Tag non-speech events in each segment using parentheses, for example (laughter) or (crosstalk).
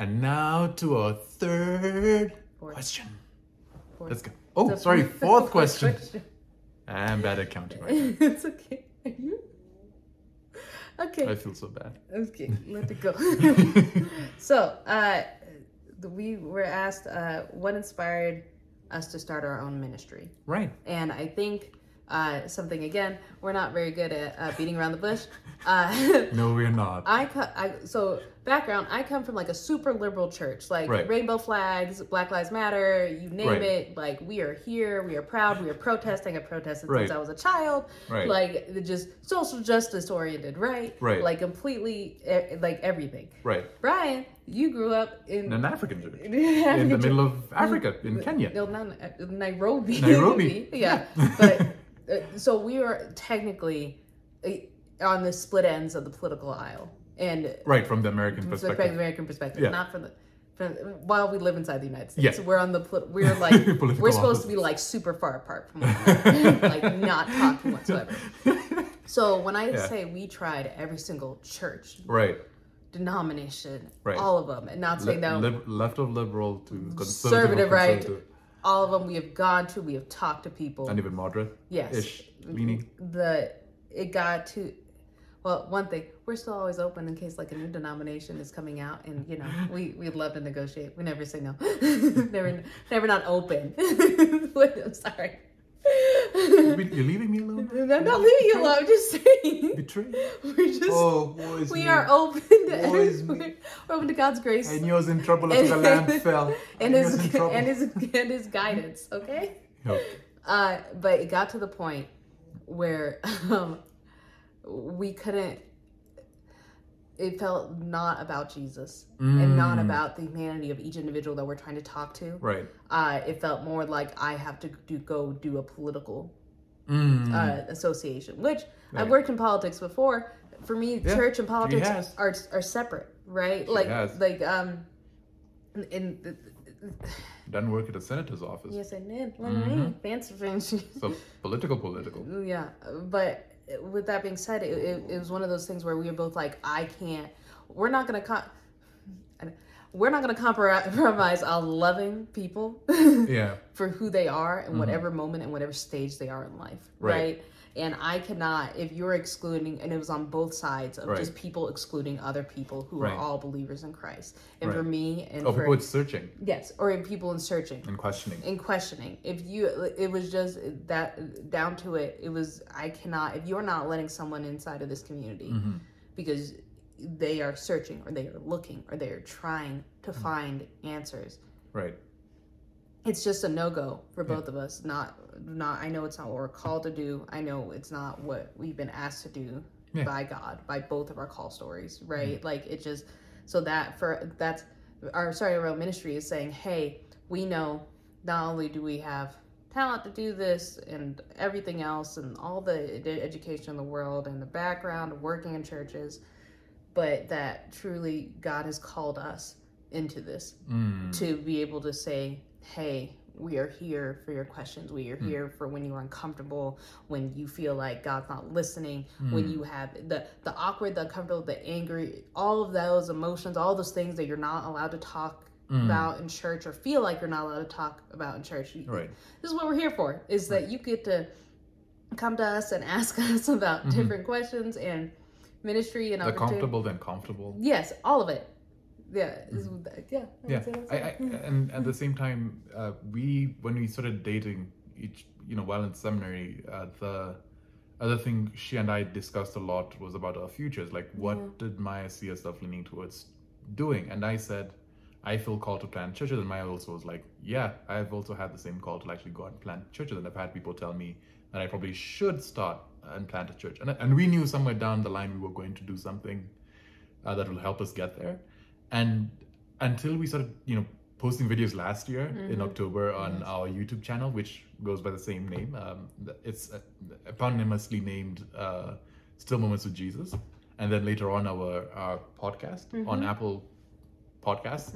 And now to our third Fourth. question. Fourth. Let's go. Oh, sorry, fourth- fourth (laughs) question. I'm bad at counting right now. (laughs) it's okay. Are you? Okay. I feel so bad. Okay, let it go. (laughs) so, uh, we were asked uh, what inspired us to start our own ministry. Right. And I think uh, something, again, we're not very good at uh, beating around the bush. (laughs) Uh, No, we're not. I, co- I so background. I come from like a super liberal church, like Right. rainbow flags, Black Lives Matter, you name Right. it. Like we are here, we are proud, we are protesting. I protested Right. since I was a child. Right. Like just social justice oriented, right? Right. Like completely, like everything. Right. Brian, you grew up in In an African church. (laughs) in In the middle of Africa, in Kenya. No, not uh, Nairobi. Nairobi. (laughs) yeah, but uh, so we are technically uh, on the split ends of the political aisle, and Right, from the American from the perspective. American perspective, Yeah. not from the. From, while we live inside the United States, Yeah. we're on the we're like (laughs) we're supposed to be like super far apart from one another, (laughs) like not talking whatsoever. (laughs) So when I Yeah. say we tried every single church, Right. denomination, Right. all of them, and not saying Le- that left of liberal to conservative, Conservative, right? conservative, all of them we have gone to, we have talked to people. and even moderate. Yes. Ish leaning. the it got to well one thing we're still always open in case like a new denomination is coming out and you know we we'd love to negotiate we never say no (laughs) never never not open (laughs) i'm sorry (laughs) You're leaving me alone? i'm not leaving you alone just saying Betrayed. (laughs) we're just Oh, woe is we me. are open to Woe is me. we're, open to god's grace And yours in trouble as the (laughs) lamp fell. and his and his and his guidance okay Okay. Uh, but it got to the point where um, we couldn't. It felt not about Jesus and not Mm. about the humanity of each individual that we're trying to talk to. Right. Uh, it felt more like I have to do go do a political Mm. uh, association, which Right. I've worked in politics before. For me, Yeah, church and politics are are separate, right? like has. like um, in, in the, Done work at a senator's office. yes, I did. Mhm. Fancy, fancy. So political, political. (laughs) Yeah, but with that being said, it, it, it was one of those things where we were both like, I can't. We're not gonna com- We're not gonna compromise our loving people Yeah. (laughs) for who they are in mm-hmm. whatever moment and whatever stage they are in life, Right. right? And I cannot, if you're excluding, and it was on both sides of Right. just people excluding other people who Right. are all believers in Christ. And for me, and Oh, for people it's searching yes, or in people in searching and questioning. in questioning if you it was just that down to it it was i cannot if you're not letting someone inside of this community Mm-hmm. because they are searching or they are looking or they are trying to Mm-hmm. find answers Right. It's just a no-go for both of us. Not not i know it's not what we're called to do. I know it's not what we've been asked to do Yeah. by god by both of our call stories right? Like it just so that for that's our sorry our ministry is saying hey we know not only do we have talent to do this and everything else and all the education in the world and the background of working in churches but that truly god has called us into this Mm. to be able to say, hey, we are here for your questions. We are hmm. here for when you are uncomfortable, when you feel like God's not listening, hmm. when you have the the awkward, the uncomfortable, the angry, all of those emotions, all those things that you're not allowed to talk hmm. about in church or feel like you're not allowed to talk about in church. Right. This is what we're here for. Is that you get to come to us and (laughs) ask us about mm-hmm. different questions and ministry and The comfortable, then comfortable. Yes, all of it. Yeah, yeah. I yeah. I. I, and at the same time uh, we when we started dating each you know while in seminary uh, the other thing she and i discussed a lot was about our futures like what did maya see herself leaning towards doing? And i said i feel called to plant churches. And maya also was like yeah i've also had the same call to actually go out and plant churches. And i've had people tell me that i probably should start and plant a church. And, and we knew somewhere down the line we were going to do something uh, that will help us get there. And until we started, you know, posting videos last year in October on our YouTube channel, which goes by the same name, um, it's uh, eponymously named uh, "Still Moments with Jesus," and then later on our our podcast on Apple Podcasts.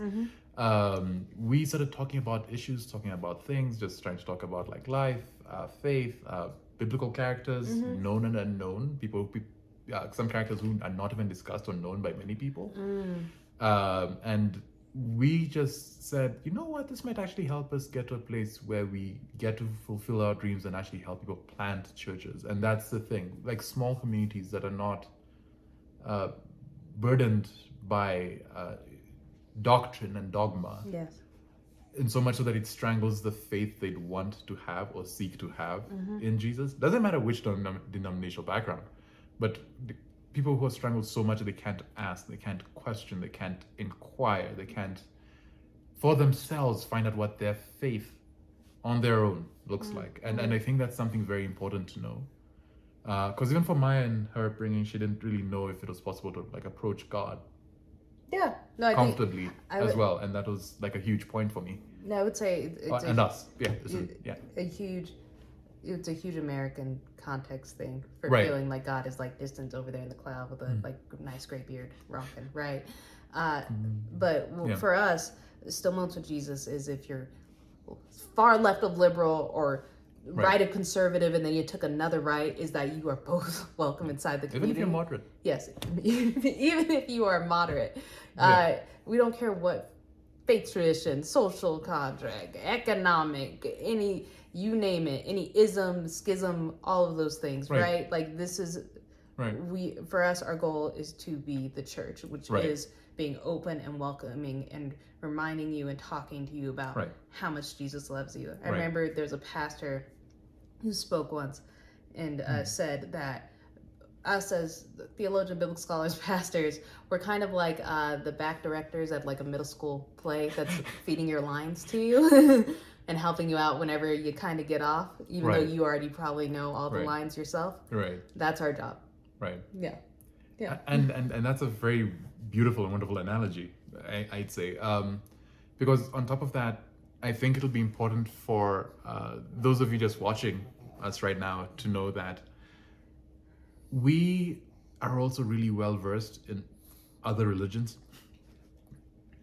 Um, we started talking about issues, talking about things, just trying to talk about like life, uh, faith, uh, biblical characters, known and unknown, people, pe- uh, some characters who are not even discussed or known by many people. Um, and we just said, you know what, this might actually help us get to a place where we get to fulfill our dreams and actually help people plant churches. And that's the thing, like small communities that are not uh, burdened by uh, doctrine and dogma. Yes. in so much so that it strangles the faith they'd want to have or seek to have Mm-hmm. in Jesus. Doesn't matter which denom- denominational background, but people who are strangled so much that they can't ask, they can't question, they can't inquire, they can't for themselves find out what their faith on their own looks Mm-hmm. like. And and I think that's something very important to know. Because even for Maya and her upbringing, she didn't really know if it was possible to like approach God Yeah. No, I think comfortably I as well, and that was like a huge point for me no, I would say it's Uh, a, and us. Yeah, you- yeah. a huge it's a huge American context thing for Right. feeling like God is like distant over there in the cloud with a Mm. like nice gray beard rocking, right? Uh, Mm-hmm. but w- Yeah. for us, still moments with Jesus is if you're far left of liberal or right, Right. of conservative, and then you took another right, is that you are both (laughs) welcome inside the Even community. if you're moderate. Yes, (laughs) even if you are moderate, uh, we don't care what faith tradition, social contract, economic, any you name it, any ism, schism, all of those things, right? Right. Like this is Right. we for us our goal is to be the church, which Right. is being open and welcoming and reminding you and talking to you about Right. how much Jesus loves you. I remember there's a pastor who spoke once and uh, Hmm. said that us as theologian, biblical scholars, (laughs) pastors, we're kind of like uh, the back directors at like a middle school play that's (laughs) feeding your lines to you (laughs) and helping you out whenever you kind of get off, even though you already probably know all the Right. lines yourself. Right. That's our job. Right. Yeah. Yeah. And and and that's a very beautiful and wonderful analogy. I, I'd say um, because on top of that, I think it'll be important for uh, those of you just watching us right now to know that we are also really well versed in other religions.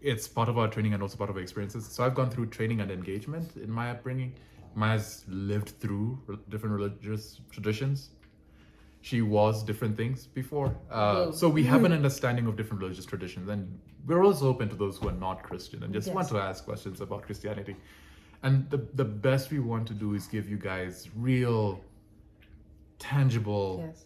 It's part of our training and also part of our experiences. So I've gone through training and engagement in my upbringing. Maya's lived through re- different religious traditions. She was different things before. Uh, so we have an understanding of different religious traditions. And we're also open to those who are not Christian and just want to ask questions about Christianity. And the, the best we want to do is give you guys real, tangible Yes.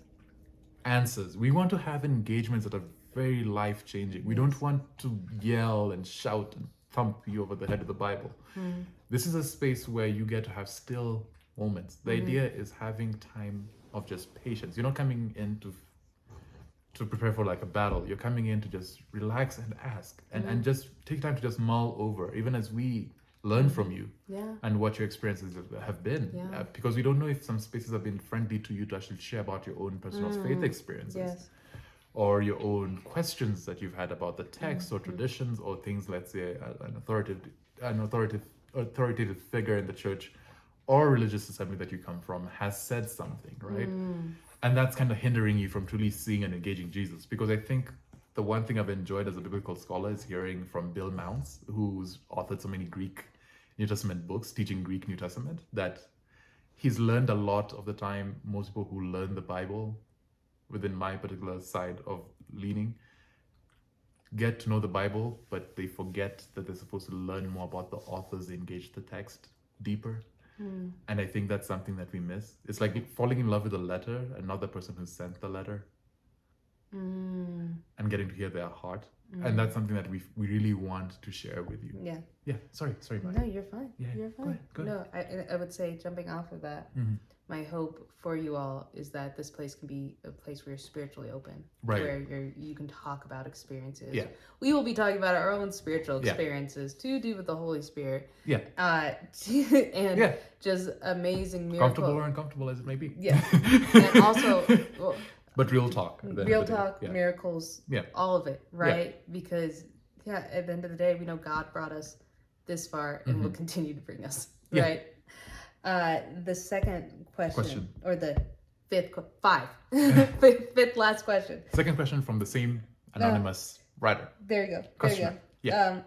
Answers. We want to have engagements that are very life changing. We don't want to yell and shout and thump you over the head with the Bible. Hmm. This is a space where you get to have still moments. The hmm. idea is having time of just patience. You're not coming in to to prepare for like a battle. You're coming in to just relax and ask and, and hmm. just take time to just mull over, even as we learn from you Yeah. and what your experiences have- been. Yeah. Uh, because we don't know if some spaces have been friendly to you to actually share about your own personal mm. faith experiences Yes. or your own questions that you've had about the text or mm-hmm. traditions or things, let's say, an authoritative, an authoritative, authoritative figure in the church or religious assembly that you come from has said something, right? Mm. And that's kind of hindering you from truly seeing and engaging Jesus. Because I think the one thing I've enjoyed as a biblical scholar is hearing from Bill Mounce, who's authored so many Greek New Testament books teaching Greek New Testament, that he's learned a lot of the time most people who learn the Bible within my particular side of leaning get to know the Bible, but they forget that they're supposed to learn more about the authors, they engage the text deeper. And I think that's something that we miss. It's like falling in love with a letter and not the person who sent the letter Mm. and getting to hear their heart. And that's something that we we really want to share with you. Yeah. Yeah, sorry, sorry. No, you're fine. Yeah, you're go fine. ahead, go no, I, I- would say jumping off of that, Mhm. my hope for you all is that this place can be a place where you're spiritually open, Right. where you're you can talk about experiences. Yeah. We will be talking about our own spiritual Yeah. experiences to do with the Holy Spirit, Yeah, uh, (laughs) and Yeah. just amazing miracles. comfortable or uncomfortable as it may be. Yeah. (laughs) and also well, but real talk. at the end real of the day. talk, Yeah. miracles, Yeah. all of it, right? Because yeah, at the end of the day, we know God brought us this far and will continue to bring us, Mm-hmm. Yeah. right? Uh, the second question, Question. or the fifth, five, (laughs) (laughs) fifth, fifth last question. Second question from the same anonymous writer. There you go. There you go. Yeah. Um,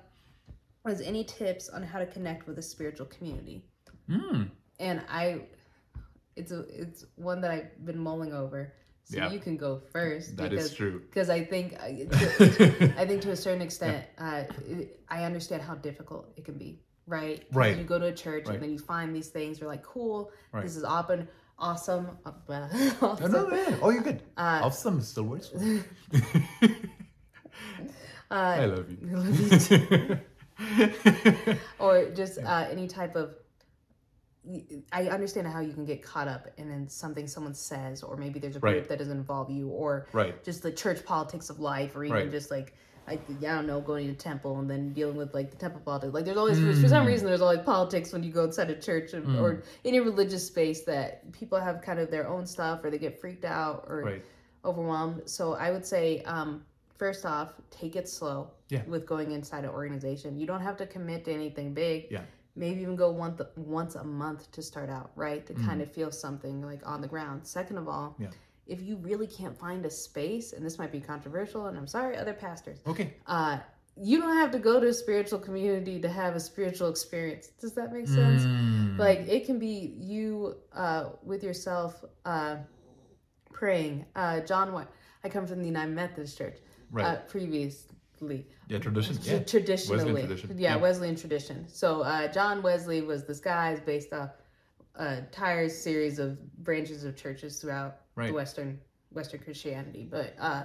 was any tips on how to connect with a spiritual community? Mm. and I, it's a it's one that I've been mulling over so Yeah. you can go first. That because, is true. Because I think, I (laughs) to- I think to a certain extent, uh, I understand how difficult it can be. Right. Right. You go to a church Right. and then you find these things. You're like, cool. Right. This is open, awesome. uh, (laughs) blah, No, awesome. no, yeah. Oh, you're good. Uh, awesome still works. For me. Uh, I love you. (laughs) I love you too. or just uh, any type of i understand how you can get caught up in then something someone says or maybe there's a group Right. that doesn't involve you or right. just the church politics of life or even Right. just like like I don't know, going to temple and then dealing with like the temple politics. Like there's always for, for some Mm. reason there's always politics when you go inside a church or, Mm. or any religious space that people have kind of their own stuff or they get freaked out or overwhelmed. So I would say, um, first off, take it slow Yeah. with going inside an organization. You don't have to commit to anything big. Yeah. Maybe even go once once a month to start out, right? To Mm. kind of feel something like on the ground. Second of all, Yeah. if you really can't find a space, and this might be controversial, and I'm sorry, other pastors, Okay. uh, you don't have to go to a spiritual community to have a spiritual experience. Does that make sense? Mm. Like it can be you uh, with yourself uh, praying. Uh, John, what I come from the United Methodist Church. right. Uh, previously, yeah, tradition. Yeah. traditionally, Wesleyan tradition. yeah, Yeah. Wesleyan tradition. So uh, John Wesley was this guy is based off a entire series of branches of churches throughout the Western Western Christianity. But uh,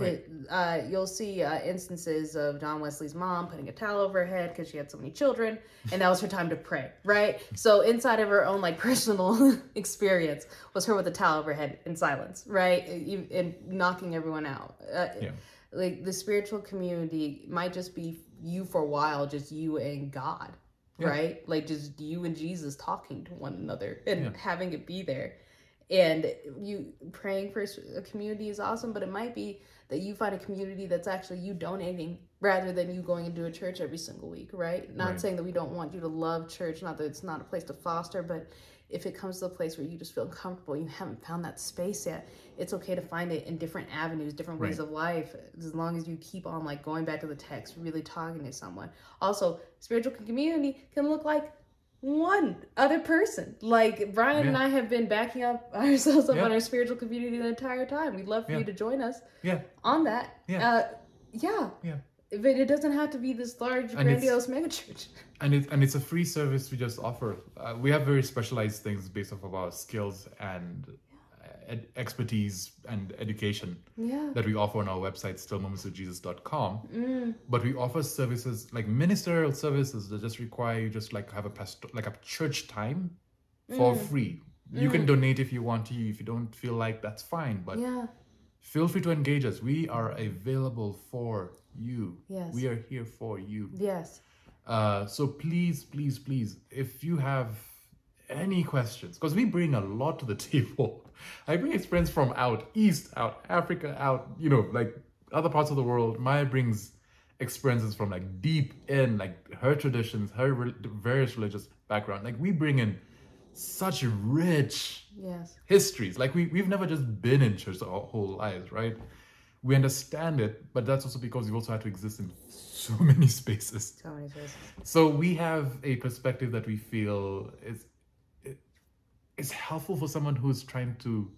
Right. uh, you'll see uh, instances of John Wesley's mom putting a towel over her head because she had so many children, and that was her time to pray. Right. So inside of her own like (laughs) personal experience was her with a towel over her head in silence. Right. And and knocking everyone out. Uh, Yeah. Like the spiritual community might just be you for a while, just you and God, Yeah. right? Like just you and Jesus talking to one another and Yeah. having it be there. And you praying for a community is awesome, but it might be that you find a community that's actually you donating rather than you going into a church every single week, right? Not Right. saying that we don't want you to love church, not that it's not a place to foster, but if it comes to a place where you just feel comfortable, you haven't found that space yet, it's okay to find it in different avenues, different ways Right. of life, as long as you keep on like going back to the text, really talking to someone. Also, spiritual community can look like one other person. Like Brian and I have been backing up (laughs) ourselves up Yeah. on our spiritual community the entire time. We'd love for Yeah. you to join us Yeah. on that. Yeah. Uh, yeah. Yeah. But it doesn't have to be this large, And grandiose megachurch. (laughs) and it's and it's a free service we just offer. Uh, we have very specialized things based off of our skills and uh, ed- expertise and education Yeah. that we offer on our website, stillmomentsofjesus.com. Mm. But we offer services like ministerial services that just require you just like have a pastor like a church time for Mm. free. You can donate if you want to. If you don't feel like that's fine, but Yeah. Feel free to engage us. We are available for you. Yes. We are here for you. Yes. Uh, so please, please, please, if you have any questions, because we bring a lot to the (laughs) table. I bring experience from out east, out Africa, out you know, like other parts of the world. Maya brings experiences from like deep in, like her traditions, her re- various religious background. Like we bring in such rich Yes. histories. Like we we've never just been in church our whole lives, right? We understand it, but that's also because we've also had to exist in so (laughs) many spaces. So many spaces. So we have a perspective that we feel is it- is helpful for someone who's trying to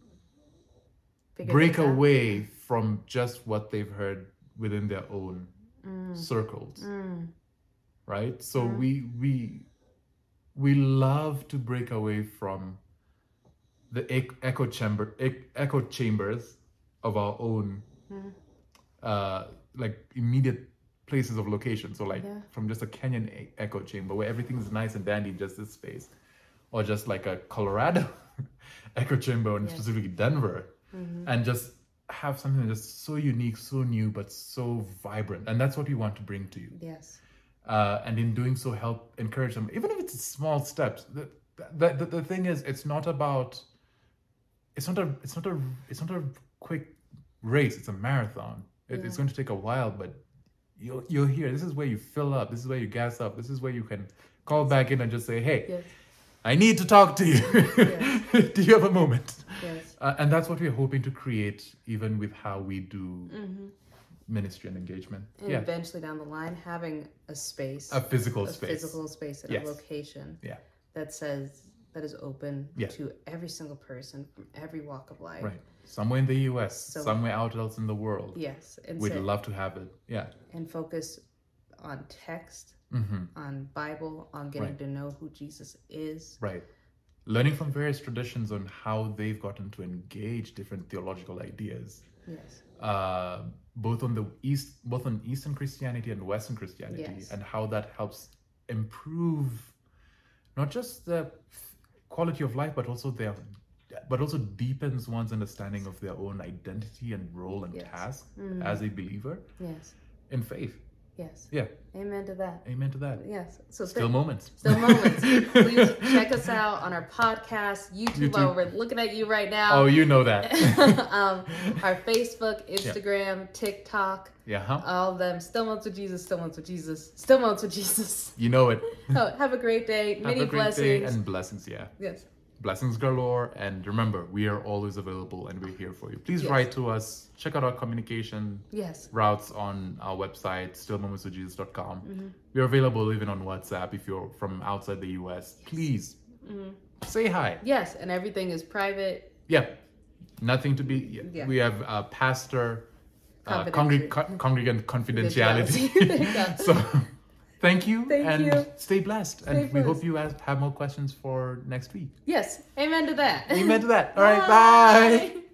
Figure break away from just what they've heard within their own Mm. circles, Mm. right? So Mhm. we we we love to break away from the echo chamber echo chambers of our own Mhm. uh like immediate places of location so like Yeah. from just a kenyan echo chamber where everything's nice and dandy just this space or just like a colorado (laughs) echo chamber and specifically denver Mhm. and just have something that's so unique so new but so vibrant and that's what we want to bring to you Yes. Uh, and in doing so help encourage them. Even if it's small steps the, the, the, the thing is it's not about it's not a it's not a it's not a quick race. It's a marathon. It, it's going to take a while but you'll you're here this is where you fill up. This is where you gas up. This is where you can call back in and just say hey Yes. i need to talk to you. Yes. (laughs) do you have a moment Yes. uh, and that's what we're hoping to create even with how we do hmm ministry and engagement And yeah eventually down the line, having a space, a physical a space physical space and Yes. a location Yeah. that says that is open Yeah. to every single person from every walk of life. Right. Somewhere in the US, So- somewhere out else in the world. Yes, and We'd sit love to have it. Yeah. and focus on text, hmm on Bible, on getting Right. to know who Jesus is. Right. Learning from various traditions on how they've gotten to engage different theological ideas. Yes. uh, both on the east, both on Eastern Christianity and Western Christianity, Yes. and how that helps improve not just the quality of life, but also their, but also deepens one's understanding of their own identity and role and Yes. task Mhm. as a believer Yes. in faith. Yes. Yeah, Amen to that. amen to that. Yes. So Still th- moments. still moments. (laughs) Please check us out on our podcast, YouTube. YouTube. While we're looking at you right now. Oh, you know that. (laughs) um, our Facebook, Instagram, TikTok, yeah, huh? all of them. Still moments with Jesus. Still moments with Jesus. Still moments with Jesus. You know it. (laughs) Oh, have a great day. Have Many a great blessings. day and blessings. Yeah. yes. Blessings galore and remember we are always available and we're here for you please Yes. write to us check out our communication Yes. routes on our website stillmomentswithjesus.com Mm-hmm. we're available even on whatsapp if you're from outside the us please Mm-hmm. say hi Yes. And everything is private. yeah nothing to be yeah. We have a pastor uh, congreg- co- congregant confidentiality (laughs) (laughs) so thank you Thank and you. stay blessed Stay and we hope you have more questions for next week Yes. Amen to that. amen to that (laughs) all right bye. Bye.